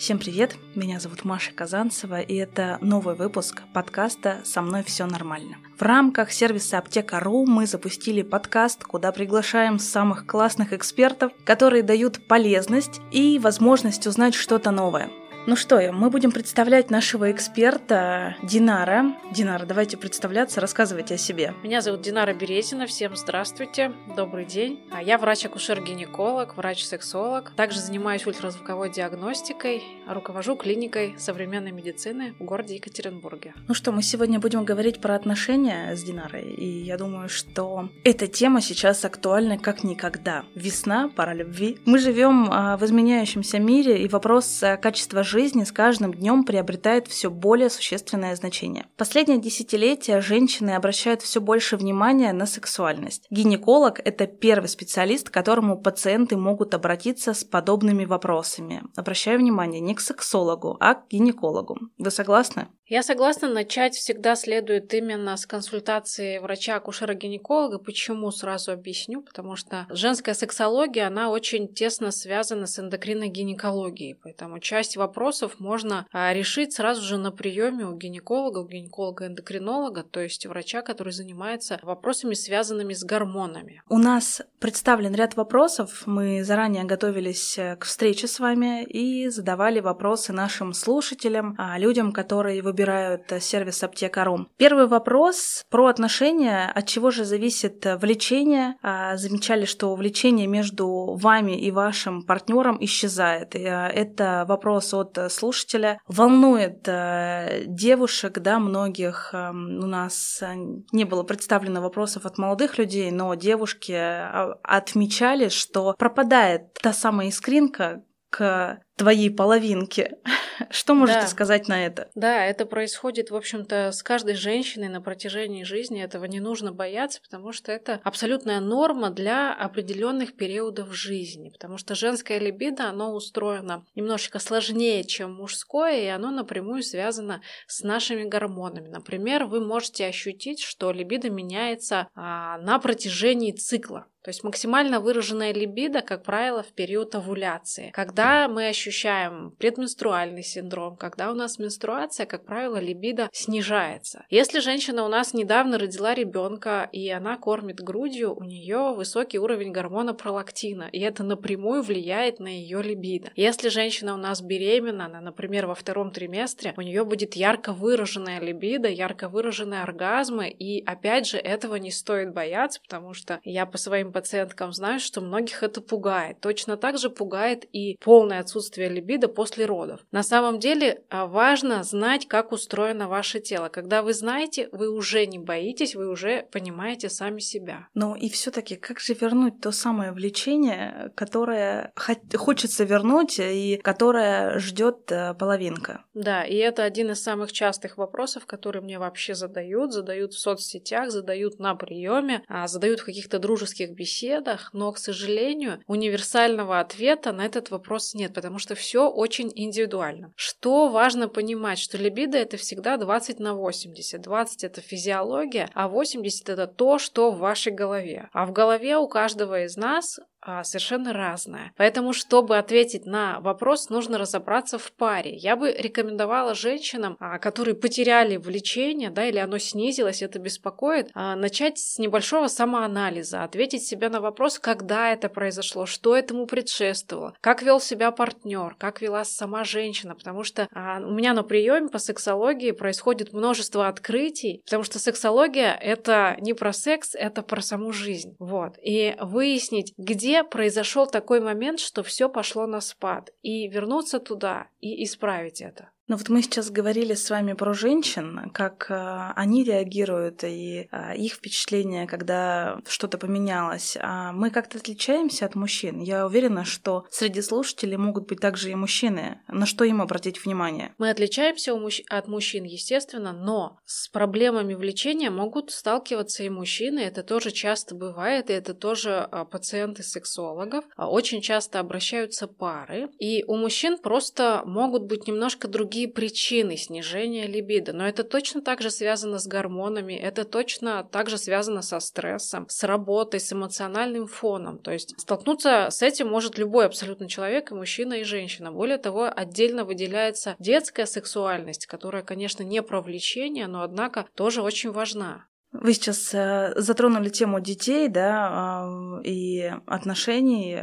Всем привет, меня зовут Маша Казанцева, и это новый выпуск подкаста «Со мной все нормально». В рамках сервиса Аптека.ру мы запустили подкаст, куда приглашаем самых классных экспертов, которые дают полезность и возможность узнать что-то новое. Ну что, мы будем представлять нашего эксперта Динара. Динара, давайте представляться, рассказывайте о себе. Меня зовут Динара Березина, всем здравствуйте, добрый день. А Я врач-акушер-гинеколог, врач-сексолог. Также занимаюсь ультразвуковой диагностикой, руковожу клиникой современной медицины в городе Екатеринбурге. Ну что, мы сегодня будем говорить про отношения с Динарой, и я думаю, что эта тема сейчас актуальна как никогда. Весна, пора любви. Мы живем а, в изменяющемся мире, и вопрос а, качества жизни с каждым днем приобретает все более существенное значение. Последнее десятилетие женщины обращают все больше внимания на сексуальность. Гинеколог – это первый специалист, к которому пациенты могут обратиться с подобными вопросами. Обращаю внимание не к сексологу, а к гинекологу. Вы согласны? Я согласна, начать всегда следует именно с консультации врача-акушера-гинеколога. Почему, сразу объясню. Потому что женская сексология, она очень тесно связана с эндокринной гинекологией. Поэтому часть вопросов можно а, решить сразу же на приеме у гинеколога, у гинеколога-эндокринолога, то есть врача, который занимается вопросами, связанными с гормонами. У нас представлен ряд вопросов. Мы заранее готовились э, к встрече с вами и задавали вопросы нашим слушателям, а, людям, которые выбирают э, сервис Аптека.ру. Первый вопрос про отношения. От чего же зависит э, влечение? А, замечали, что влечение между вами и вашим партнером исчезает. Это вопрос от слушателя. Волнует девушек, да, многих. Эм, у нас не было представлено вопросов от молодых людей, но девушки отмечали, что пропадает та самая искринка, к твоей половинке. Что можете да. сказать на это? Да, это происходит, в общем-то, с каждой женщиной на протяжении жизни. Этого не нужно бояться, потому что это абсолютная норма для определенных периодов жизни. Потому что женское либидо, оно устроено немножечко сложнее, чем мужское, и оно напрямую связано с нашими гормонами. Например, вы можете ощутить, что либидо меняется а, на протяжении цикла. То есть максимально выраженная либидо, как правило, в период овуляции. Когда мы ощущаем предменструальный синдром, когда у нас менструация, как правило, либидо снижается. Если женщина у нас недавно родила ребенка и она кормит грудью, у нее высокий уровень гормона пролактина, и это напрямую влияет на ее либидо. Если женщина у нас беременна, она, например, во втором триместре, у нее будет ярко выраженная либидо, ярко выраженные оргазмы, и опять же этого не стоит бояться, потому что я по своим пациенткам знаю, что многих это пугает. Точно так же пугает и полное отсутствие либидо после родов. На самом деле а, важно знать, как устроено ваше тело. Когда вы знаете, вы уже не боитесь, вы уже понимаете сами себя. Ну и все-таки, как же вернуть то самое влечение, которое хочется вернуть и которое ждет э, половинка? Да, и это один из самых частых вопросов, которые мне вообще задают, задают в соцсетях, задают на приеме, а, задают в каких-то дружеских беседах, но, к сожалению, универсального ответа на этот вопрос нет, потому что все очень индивидуально. Что важно понимать, что либидо это всегда 20 на 80. 20 это физиология, а 80 это то, что в вашей голове. А в голове у каждого из нас совершенно разная. Поэтому, чтобы ответить на вопрос, нужно разобраться в паре. Я бы рекомендовала женщинам, а, которые потеряли влечение, да, или оно снизилось, это беспокоит, а, начать с небольшого самоанализа, ответить себе на вопрос, когда это произошло, что этому предшествовало, как вел себя партнер, как вела сама женщина, потому что у меня на приеме по сексологии происходит множество открытий, потому что сексология это не про секс, это про саму жизнь. Вот. И выяснить, где где произошел такой момент, что все пошло на спад, и вернуться туда и исправить это. Ну вот мы сейчас говорили с вами про женщин, как э, они реагируют и э, их впечатления, когда что-то поменялось. А мы как-то отличаемся от мужчин. Я уверена, что среди слушателей могут быть также и мужчины. На что им обратить внимание? Мы отличаемся от мужчин, естественно, но с проблемами влечения могут сталкиваться и мужчины. Это тоже часто бывает, и это тоже э, пациенты сексологов. Очень часто обращаются пары, и у мужчин просто могут быть немножко другие другие причины снижения либидо. Но это точно так же связано с гормонами, это точно так же связано со стрессом, с работой, с эмоциональным фоном. То есть столкнуться с этим может любой абсолютно человек, и мужчина, и женщина. Более того, отдельно выделяется детская сексуальность, которая, конечно, не про влечение, но, однако, тоже очень важна. Вы сейчас э, затронули тему детей, да, э, и отношений.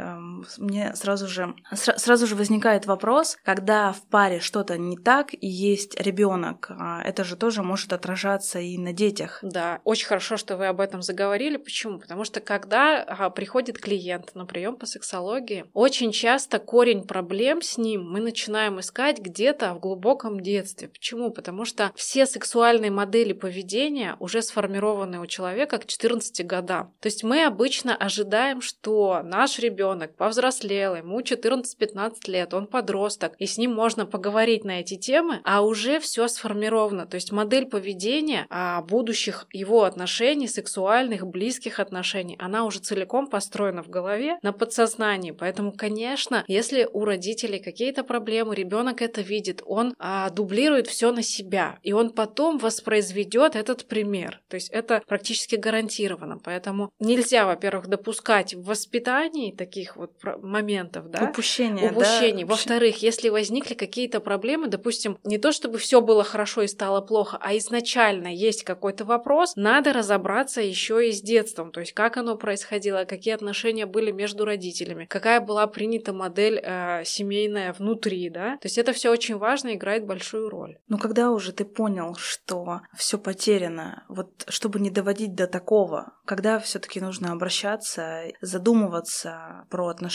Мне сразу же сра- сразу же возникает вопрос, когда в паре что-то не так и есть ребенок, э, это же тоже может отражаться и на детях. Да, очень хорошо, что вы об этом заговорили. Почему? Потому что когда а, приходит клиент на прием по сексологии, очень часто корень проблем с ним мы начинаем искать где-то в глубоком детстве. Почему? Потому что все сексуальные модели поведения уже сформированы у человека к 14 годам. То есть мы обычно ожидаем, что наш ребенок повзрослел, ему 14-15 лет, он подросток, и с ним можно поговорить на эти темы, а уже все сформировано. То есть модель поведения а будущих его отношений, сексуальных, близких отношений, она уже целиком построена в голове, на подсознании. Поэтому, конечно, если у родителей какие-то проблемы, ребенок это видит, он а, дублирует все на себя, и он потом воспроизведет этот пример. То есть это практически гарантированно. Поэтому нельзя, во-первых, допускать в воспитании таких вот моментов, да? Упущения, Упущений. Да? Во-вторых, если возникли какие-то проблемы, допустим, не то чтобы все было хорошо и стало плохо, а изначально есть какой-то вопрос, надо разобраться еще и с детством, то есть как оно происходило, какие отношения были между родителями, какая была принята модель э, семейная внутри, да? То есть это все очень важно, играет большую роль. Ну когда уже ты понял, что все потеряно, вот чтобы не доводить до такого, когда все-таки нужно обращаться, задумываться про отношения,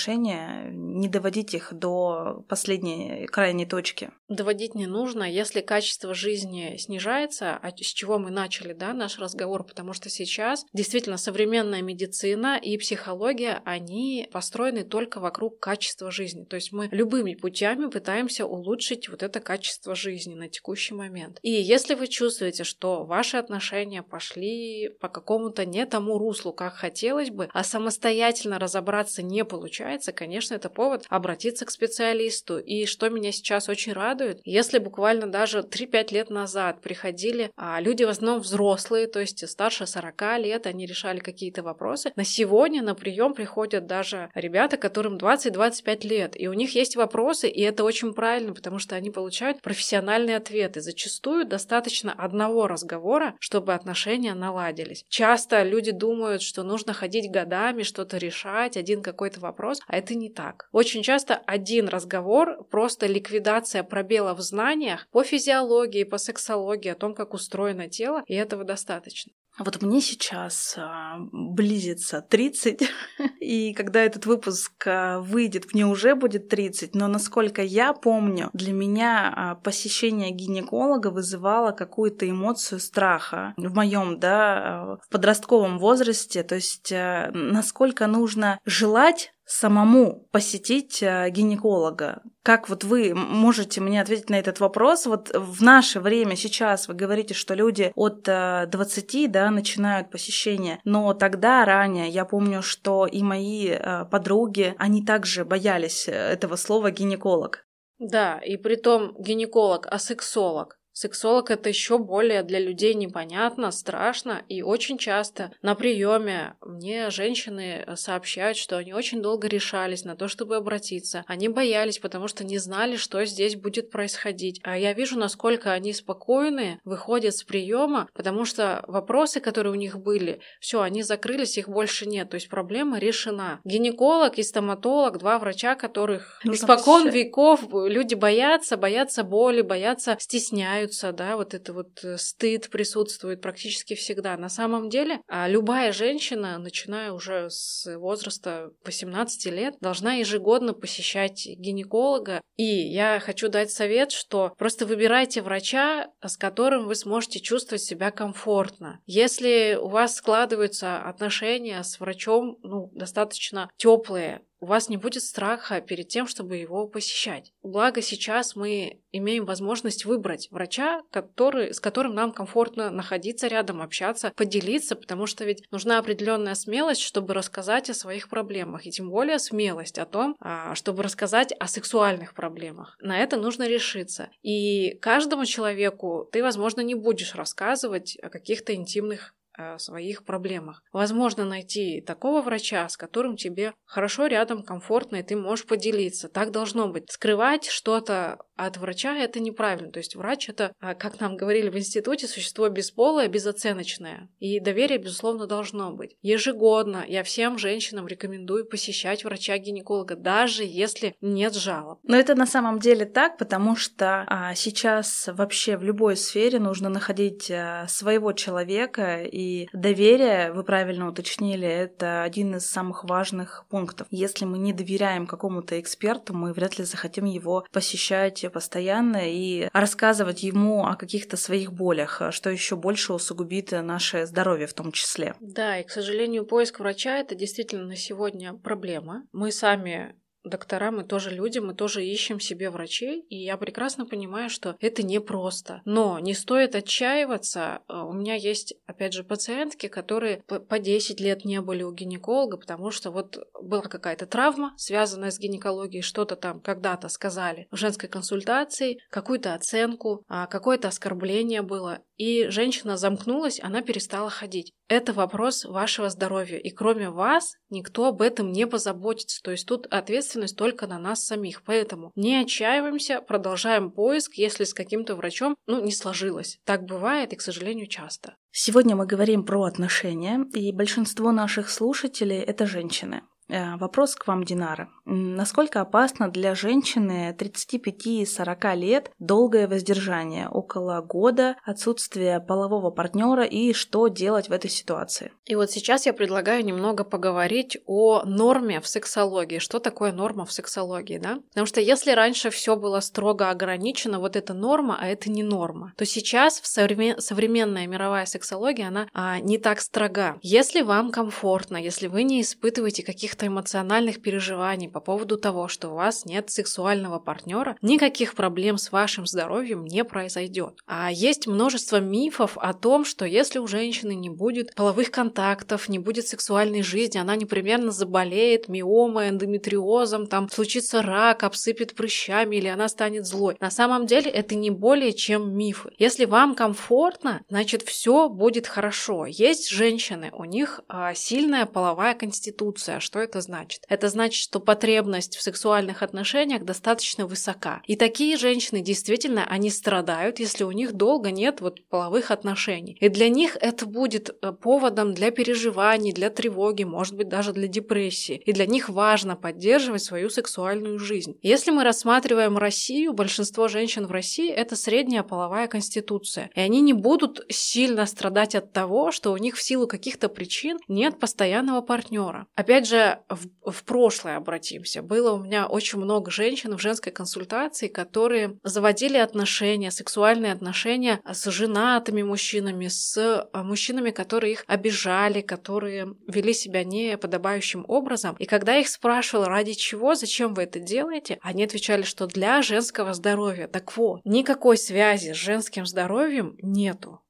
не доводить их до последней крайней точки. Доводить не нужно, если качество жизни снижается, а с чего мы начали, да, наш разговор, потому что сейчас действительно современная медицина и психология, они построены только вокруг качества жизни. То есть мы любыми путями пытаемся улучшить вот это качество жизни на текущий момент. И если вы чувствуете, что ваши отношения пошли по какому-то не тому руслу, как хотелось бы, а самостоятельно разобраться не получается, конечно, это повод обратиться к специалисту. И что меня сейчас очень радует, если буквально даже 3-5 лет назад приходили а, люди в основном взрослые, то есть старше 40 лет, они решали какие-то вопросы, на сегодня на прием приходят даже ребята, которым 20-25 лет, и у них есть вопросы, и это очень правильно, потому что они получают профессиональные ответы. Зачастую достаточно одного разговора, чтобы отношения наладились. Часто люди думают, что нужно ходить годами, что-то решать, один какой-то вопрос, а это не так. Очень часто один разговор, просто ликвидация пробела в знаниях по физиологии, по сексологии, о том, как устроено тело, и этого достаточно. Вот мне сейчас а, близится 30, и когда этот выпуск а, выйдет, мне уже будет 30, но насколько я помню, для меня а, посещение гинеколога вызывало какую-то эмоцию страха в моем, да, а, в подростковом возрасте, то есть а, насколько нужно желать самому посетить э, гинеколога? Как вот вы можете мне ответить на этот вопрос? Вот в наше время сейчас вы говорите, что люди от 20 э, да, начинают посещение, но тогда ранее я помню, что и мои э, подруги, они также боялись этого слова гинеколог. Да, и при том гинеколог, а сексолог. Сексолог это еще более для людей непонятно, страшно, и очень часто на приеме мне женщины э, сообщают, что они очень долго решались на то, чтобы обратиться. Они боялись, потому что не знали, что здесь будет происходить. А я вижу, насколько они спокойны, выходят с приема, потому что вопросы, которые у них были, все, они закрылись, их больше нет. То есть проблема решена. Гинеколог и стоматолог, два врача, которых Нужно испокон посещать. веков люди боятся, боятся боли, боятся, стесняются стесняются, да, вот это вот э, стыд присутствует практически всегда. На самом деле, а любая женщина, начиная уже с возраста 18 лет, должна ежегодно посещать гинеколога. И я хочу дать совет, что просто выбирайте врача, с которым вы сможете чувствовать себя комфортно. Если у вас складываются отношения с врачом, ну, достаточно теплые, у вас не будет страха перед тем, чтобы его посещать. Благо сейчас мы имеем возможность выбрать врача, который, с которым нам комфортно находиться рядом, общаться, поделиться, потому что ведь нужна определенная смелость, чтобы рассказать о своих проблемах, и тем более смелость о том, а, чтобы рассказать о сексуальных проблемах. На это нужно решиться. И каждому человеку ты, возможно, не будешь рассказывать о каких-то интимных своих проблемах. Возможно найти такого врача, с которым тебе хорошо рядом, комфортно, и ты можешь поделиться. Так должно быть. Скрывать что-то от врача это неправильно. То есть врач это, а, как нам говорили в институте, существо бесполое, безоценочное. И доверие, безусловно, должно быть. Ежегодно я всем женщинам рекомендую посещать врача-гинеколога, даже если нет жалоб. Но это на самом деле так, потому что а, сейчас вообще в любой сфере нужно находить а, своего человека, и доверие, вы правильно уточнили, это один из самых важных пунктов. Если мы не доверяем какому-то эксперту, мы вряд ли захотим его посещать постоянно и рассказывать ему о каких-то своих болях, что еще больше усугубит наше здоровье в том числе. Да, и, к сожалению, поиск врача это действительно на сегодня проблема. Мы сами доктора, мы тоже люди, мы тоже ищем себе врачей, и я прекрасно понимаю, что это непросто. Но не стоит отчаиваться. Э, у меня есть, опять же, пациентки, которые по 10 лет не были у гинеколога, потому что вот была какая-то травма, связанная с гинекологией, что-то там когда-то сказали в женской консультации, какую-то оценку, а, какое-то оскорбление было, и женщина замкнулась, она перестала ходить. Это вопрос вашего здоровья, и кроме вас никто об этом не позаботится. То есть тут ответственность только на нас самих. Поэтому не отчаиваемся, продолжаем поиск, если с каким-то врачом ну, не сложилось. Так бывает и, к сожалению, часто. Сегодня мы говорим про отношения, и большинство наших слушателей – это женщины. Э, вопрос к вам, Динара. Насколько опасно для женщины 35-40 лет долгое воздержание, около года, отсутствие полового партнера и что делать в этой ситуации? И вот сейчас я предлагаю немного поговорить о норме в сексологии. Что такое норма в сексологии, да? Потому что если раньше все было строго ограничено, вот это норма, а это не норма, то сейчас в современ... современная мировая сексология, она а, не так строга. Если вам комфортно, если вы не испытываете каких-то эмоциональных переживаний по поводу того, что у вас нет сексуального партнера, никаких проблем с вашим здоровьем не произойдет. А есть множество мифов о том, что если у женщины не будет половых контактов, не будет сексуальной жизни, она непременно заболеет миомой, эндометриозом, там случится рак, обсыпет прыщами или она станет злой. На самом деле это не более чем мифы. Если вам комфортно, значит все будет хорошо. Есть женщины, у них а, сильная половая конституция. Что это значит? Это значит, что потребность в сексуальных отношениях достаточно высока. И такие женщины действительно, они страдают, если у них долго нет вот половых отношений. И для них это будет э, поводом для переживаний, для тревоги, может быть, даже для депрессии. И для них важно поддерживать свою сексуальную жизнь. Если мы рассматриваем Россию, большинство женщин в России – это средняя половая конституция. И они не будут сильно страдать от того, что у них в силу каких-то причин нет постоянного партнера. Опять же, в, в прошлое обратимся. Было у меня очень много женщин в женской консультации, которые заводили отношения, сексуальные отношения с женатыми мужчинами, с а, мужчинами, которые их обижали, которые вели себя неподобающим образом. И когда их спрашивал, ради чего, зачем вы это делаете, они отвечали, что для женского здоровья. Так вот, никакой связи с женским здоровьем нету.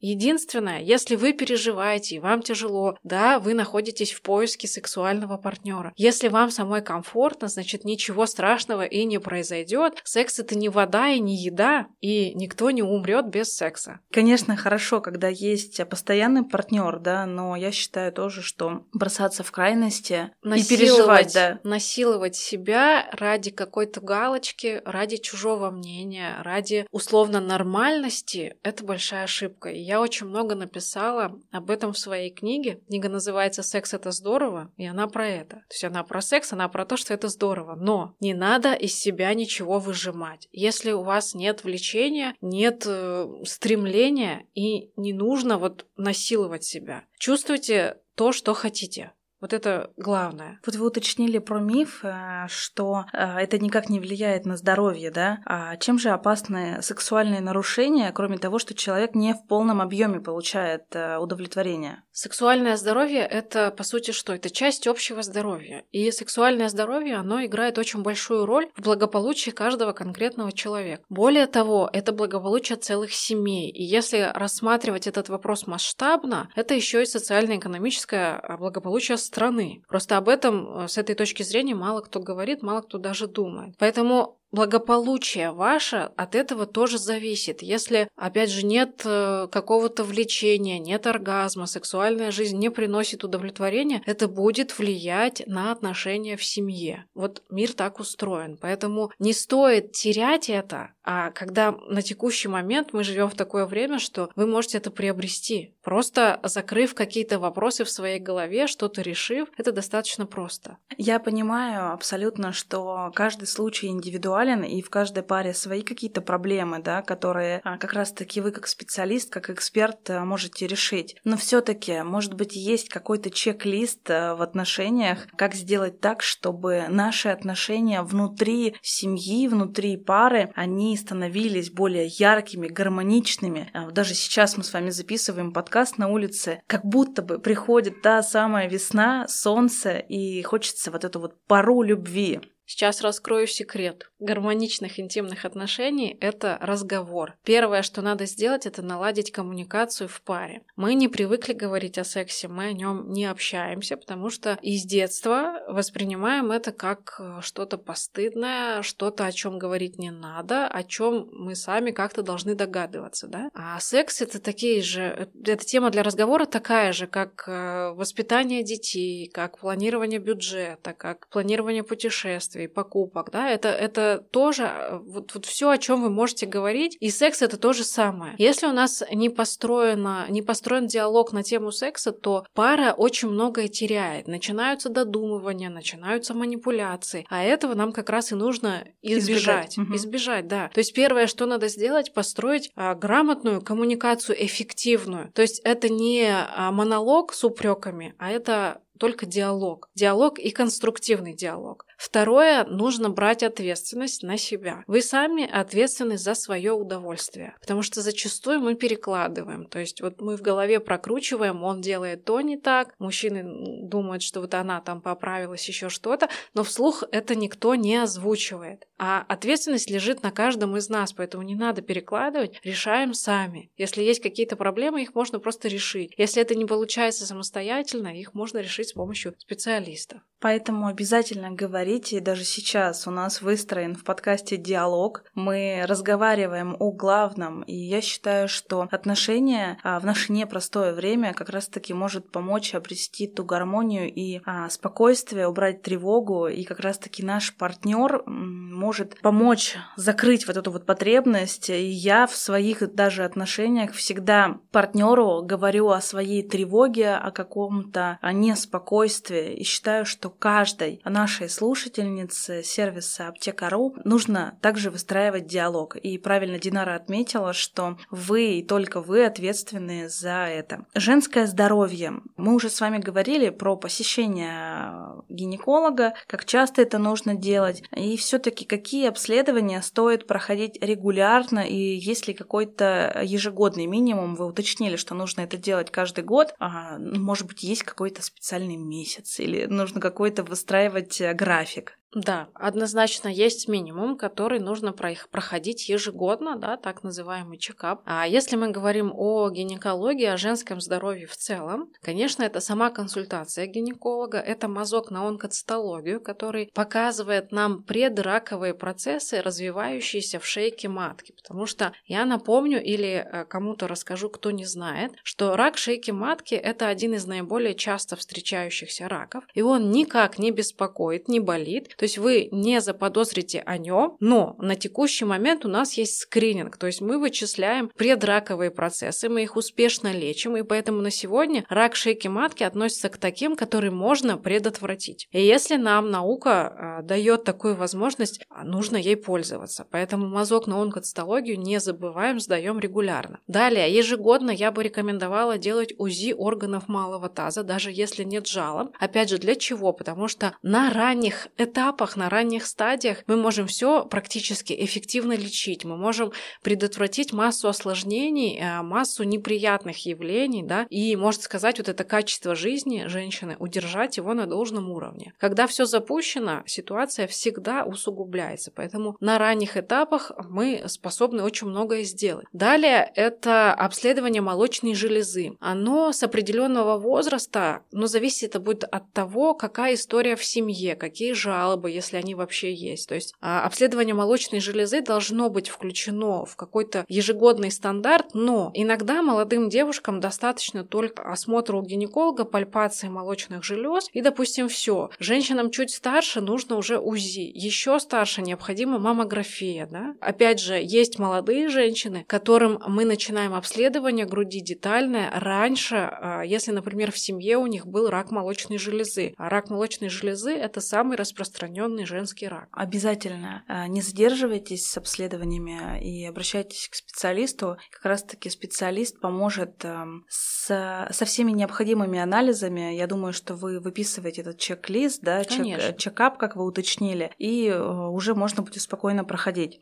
Единственное, если вы переживаете и вам тяжело, да, вы находитесь в поиске сексуального партнера. Если вам самой комфортно, значит ничего страшного и не произойдет. Секс это не вода и не еда, и никто не умрет без секса. Конечно, хорошо, когда есть постоянный партнер, да, но я считаю тоже, что бросаться в крайности и переживать, да. Насиловать себя ради какой-то галочки, ради чужого мнения, ради условно нормальности, это большая ошибка. И я очень много написала об этом в своей книге. Книга называется «Секс – это здорово», и она про это. То есть она про секс, она про то, что это здорово. Но не надо из себя ничего выжимать. Если у вас нет влечения, нет э, стремления, и не нужно вот насиловать себя. Чувствуйте то, что хотите. Вот это главное. Вот вы уточнили про миф, э, что э, это никак не влияет на здоровье, да? А чем же опасны сексуальные нарушения, кроме того, что человек не в полном объеме получает э, удовлетворение? Сексуальное здоровье – это, по сути, что? Это часть общего здоровья. И сексуальное здоровье, оно играет очень большую роль в благополучии каждого конкретного человека. Более того, это благополучие целых семей. И если рассматривать этот вопрос масштабно, это еще и социально-экономическое благополучие страны. Просто об этом э, с этой точки зрения мало кто говорит, мало кто даже думает. Поэтому благополучие ваше от этого тоже зависит. Если, опять же, нет э, какого-то влечения, нет оргазма, сексуальная жизнь не приносит удовлетворения, это будет влиять на отношения в семье. Вот мир так устроен. Поэтому не стоит терять это, а когда на текущий момент мы живем в такое время, что вы можете это приобрести. Просто закрыв какие-то вопросы в своей голове, что-то решив, это достаточно просто. Я понимаю абсолютно, что каждый случай индивидуален, индивидуален, и в каждой паре свои какие-то проблемы, да, которые а, как раз-таки вы как специалист, как эксперт а, можете решить. Но все таки может быть, есть какой-то чек-лист а, в отношениях, как сделать так, чтобы наши отношения внутри семьи, внутри пары, они становились более яркими, гармоничными. Даже сейчас мы с вами записываем подкаст на улице, как будто бы приходит та самая весна, солнце, и хочется вот эту вот пару любви. Сейчас раскрою секрет. Гармоничных интимных отношений – это разговор. Первое, что надо сделать, это наладить коммуникацию в паре. Мы не привыкли говорить о сексе, мы о нем не общаемся, потому что из детства воспринимаем это как э, что-то постыдное, что-то, о чем говорить не надо, о чем мы сами как-то должны догадываться. Да? А секс – это такие же, э, эта тема для разговора такая же, как э, воспитание детей, как планирование бюджета, как планирование путешествий, путешествий, покупок, да, это, это тоже э, вот, вот все, о чем вы можете говорить, и секс это то же самое. Если у нас не построено, не построен диалог на тему секса, то пара очень многое теряет. Начинаются додумывания, начинаются манипуляции, а этого нам как раз и нужно избежать. Избежать, избежать да. То есть первое, что надо сделать, построить а, грамотную коммуникацию, эффективную. То есть это не а, монолог с упреками, а это только диалог. Диалог и конструктивный диалог. Второе, нужно брать ответственность на себя. Вы сами ответственны за свое удовольствие, потому что зачастую мы перекладываем. То есть вот мы в голове прокручиваем, он делает то не так, мужчины думают, что вот она там поправилась, еще что-то, но вслух это никто не озвучивает. А ответственность лежит на каждом из нас, поэтому не надо перекладывать, решаем сами. Если есть какие-то проблемы, их можно просто решить. Если это не получается самостоятельно, их можно решить с помощью специалистов. Поэтому обязательно говорите, даже сейчас у нас выстроен в подкасте диалог. Мы разговариваем о главном, и я считаю, что отношения а, в наше непростое время как раз-таки может помочь обрести ту гармонию и а, спокойствие, убрать тревогу, и как раз-таки наш партнер может помочь закрыть вот эту вот потребность. И я в своих даже отношениях всегда партнеру говорю о своей тревоге, о каком-то неспокойствии, и считаю, что каждой нашей слушательнице сервиса Аптека.ру нужно также выстраивать диалог. И правильно Динара отметила, что вы и только вы ответственны за это. Женское здоровье. Мы уже с вами говорили про посещение гинеколога, как часто это нужно делать, и все-таки какие обследования стоит проходить регулярно, и есть ли какой-то ежегодный минимум, вы уточнили, что нужно это делать каждый год, а, ну, может быть, есть какой-то специальный месяц, или нужно какой какой-то выстраивать э, график. Да, однозначно есть минимум, который нужно проходить ежегодно, да, так называемый чекап. А если мы говорим о гинекологии, о женском здоровье в целом, конечно, это сама консультация гинеколога, это мазок на онкоцитологию, который показывает нам предраковые процессы, развивающиеся в шейке матки. Потому что я напомню или э, кому-то расскажу, кто не знает, что рак шейки матки – это один из наиболее часто встречающихся раков, и он никак не беспокоит, не болит, То есть вы не заподозрите о нем, но на текущий момент у нас есть скрининг, то есть мы вычисляем предраковые процессы, мы их успешно лечим, и поэтому на сегодня рак шейки матки относится к таким, которые можно предотвратить. И если нам наука э, дает такую возможность, нужно ей пользоваться. Поэтому мазок на онкоцитологию не забываем, сдаем регулярно. Далее, ежегодно я бы рекомендовала делать УЗИ органов малого таза, даже если нет жалоб. Опять же, для чего? Потому что на ранних этапах, на ранних стадиях мы можем все практически эффективно лечить. Мы можем предотвратить массу осложнений, э, массу неприятных явлений, да, и, можно сказать, вот это качество жизни женщины, удержать его на должном уровне. Когда все запущено, ситуация всегда усугубляется, поэтому на ранних этапах мы способны очень многое сделать. Далее это обследование молочной железы. Оно с определенного возраста, но зависит это будет от того, какая история в семье, какие жалобы, если они вообще есть. То есть а, обследование молочной железы должно быть включено в какой-то ежегодный стандарт, но иногда молодым девушкам достаточно только осмотра у гинеколога, пальпации молочных желез и, допустим, все. Женщинам чуть старше нужно уже УЗИ. Еще старше необходима маммография. Да? Опять же, есть молодые женщины, которым мы начинаем обследование груди детальное раньше, а, если, например, в семье у них был рак молочной железы. А рак молочной железы – это самый распространенный женский рак. Обязательно а, не задерживайтесь с обследованиями и обращайтесь к специалисту. Как раз-таки специалист поможет с, со всеми необходимыми анализами. Я думаю, что вы выписываете этот чек-лист, да, чек, чекап, как вы уточнили, и э, уже можно будет спокойно проходить.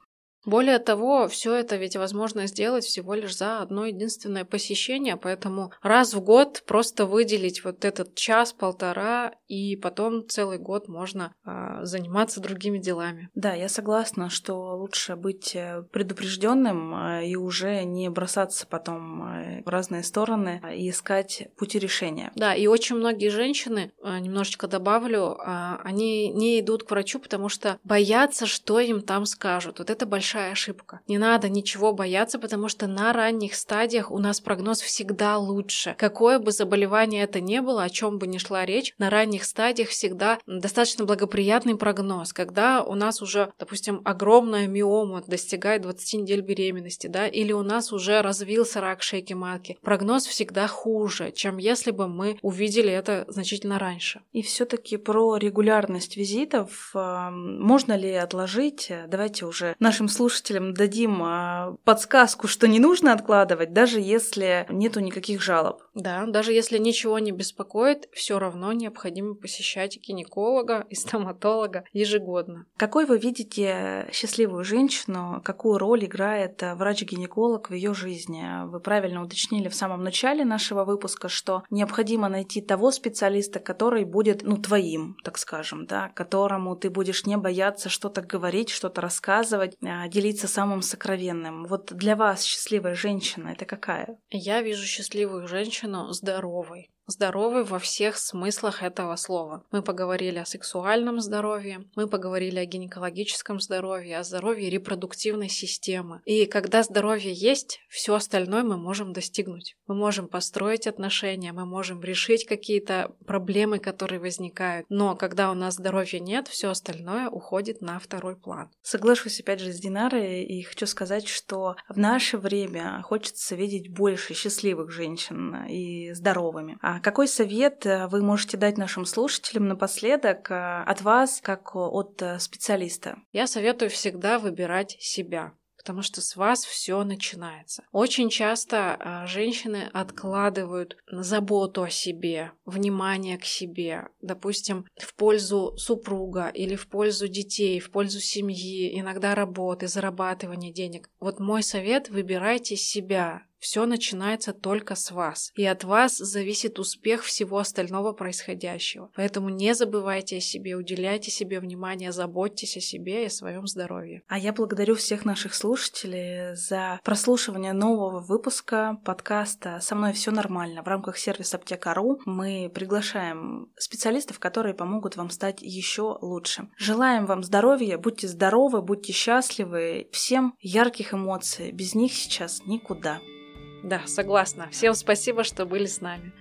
Более того, все это ведь возможно сделать всего лишь за одно единственное посещение, поэтому раз в год просто выделить вот этот час-полтора, и потом целый год можно э, заниматься другими делами. Да, я согласна, что лучше быть э, предупрежденным э, и уже не бросаться потом э, в разные стороны и искать пути решения. Да, и очень многие женщины, немножечко добавлю, они не идут к врачу, потому что боятся, что им там скажут. Вот это большая большая ошибка. Не надо ничего бояться, потому что на ранних стадиях у нас прогноз всегда лучше. Какое бы заболевание это ни было, о чем бы ни шла речь, на ранних стадиях всегда достаточно благоприятный прогноз. Когда у нас уже, допустим, огромная миома достигает 20 недель беременности, да, или у нас уже развился рак шейки матки, прогноз всегда хуже, чем если бы мы увидели это значительно раньше. И все-таки про регулярность визитов можно ли отложить? Давайте уже нашим слушателям дадим а, подсказку, что не нужно откладывать, даже если нету никаких жалоб. Да, даже если ничего не беспокоит, все равно необходимо посещать гинеколога и стоматолога ежегодно. Какой вы видите счастливую женщину, какую роль играет врач-гинеколог в ее жизни? Вы правильно уточнили в самом начале нашего выпуска, что необходимо найти того специалиста, который будет, ну, твоим, так скажем, да, которому ты будешь не бояться что-то говорить, что-то рассказывать, а, делиться самым сокровенным. Вот для вас счастливая женщина это какая? Я вижу счастливую женщину здоровой, здоровы во всех смыслах этого слова. Мы поговорили о сексуальном здоровье, мы поговорили о гинекологическом здоровье, о здоровье репродуктивной системы. И когда здоровье есть, все остальное мы можем достигнуть. Мы можем построить отношения, мы можем решить какие-то проблемы, которые возникают. Но когда у нас здоровья нет, все остальное уходит на второй план. Соглашусь опять же с Динарой и хочу сказать, что в наше время хочется видеть больше счастливых женщин и здоровыми. А какой совет э, вы можете дать нашим слушателям напоследок э, от вас, как от э, специалиста? Я советую всегда выбирать себя потому что с вас все начинается. Очень часто а, женщины откладывают заботу о себе, внимание к себе, допустим, в пользу супруга или в пользу детей, в пользу семьи, иногда работы, зарабатывания денег. Вот мой совет – выбирайте себя, все начинается только с вас, и от вас зависит успех всего остального происходящего. Поэтому не забывайте о себе, уделяйте себе внимание, заботьтесь о себе и о своем здоровье. А я благодарю всех наших слушателей за прослушивание нового выпуска подкаста «Со мной все нормально» в рамках сервиса Аптека.ру. Мы приглашаем специалистов, которые помогут вам стать еще лучше. Желаем вам здоровья, будьте здоровы, будьте счастливы, всем ярких эмоций. Без них сейчас никуда. Да, согласна. Всем спасибо, что были с нами.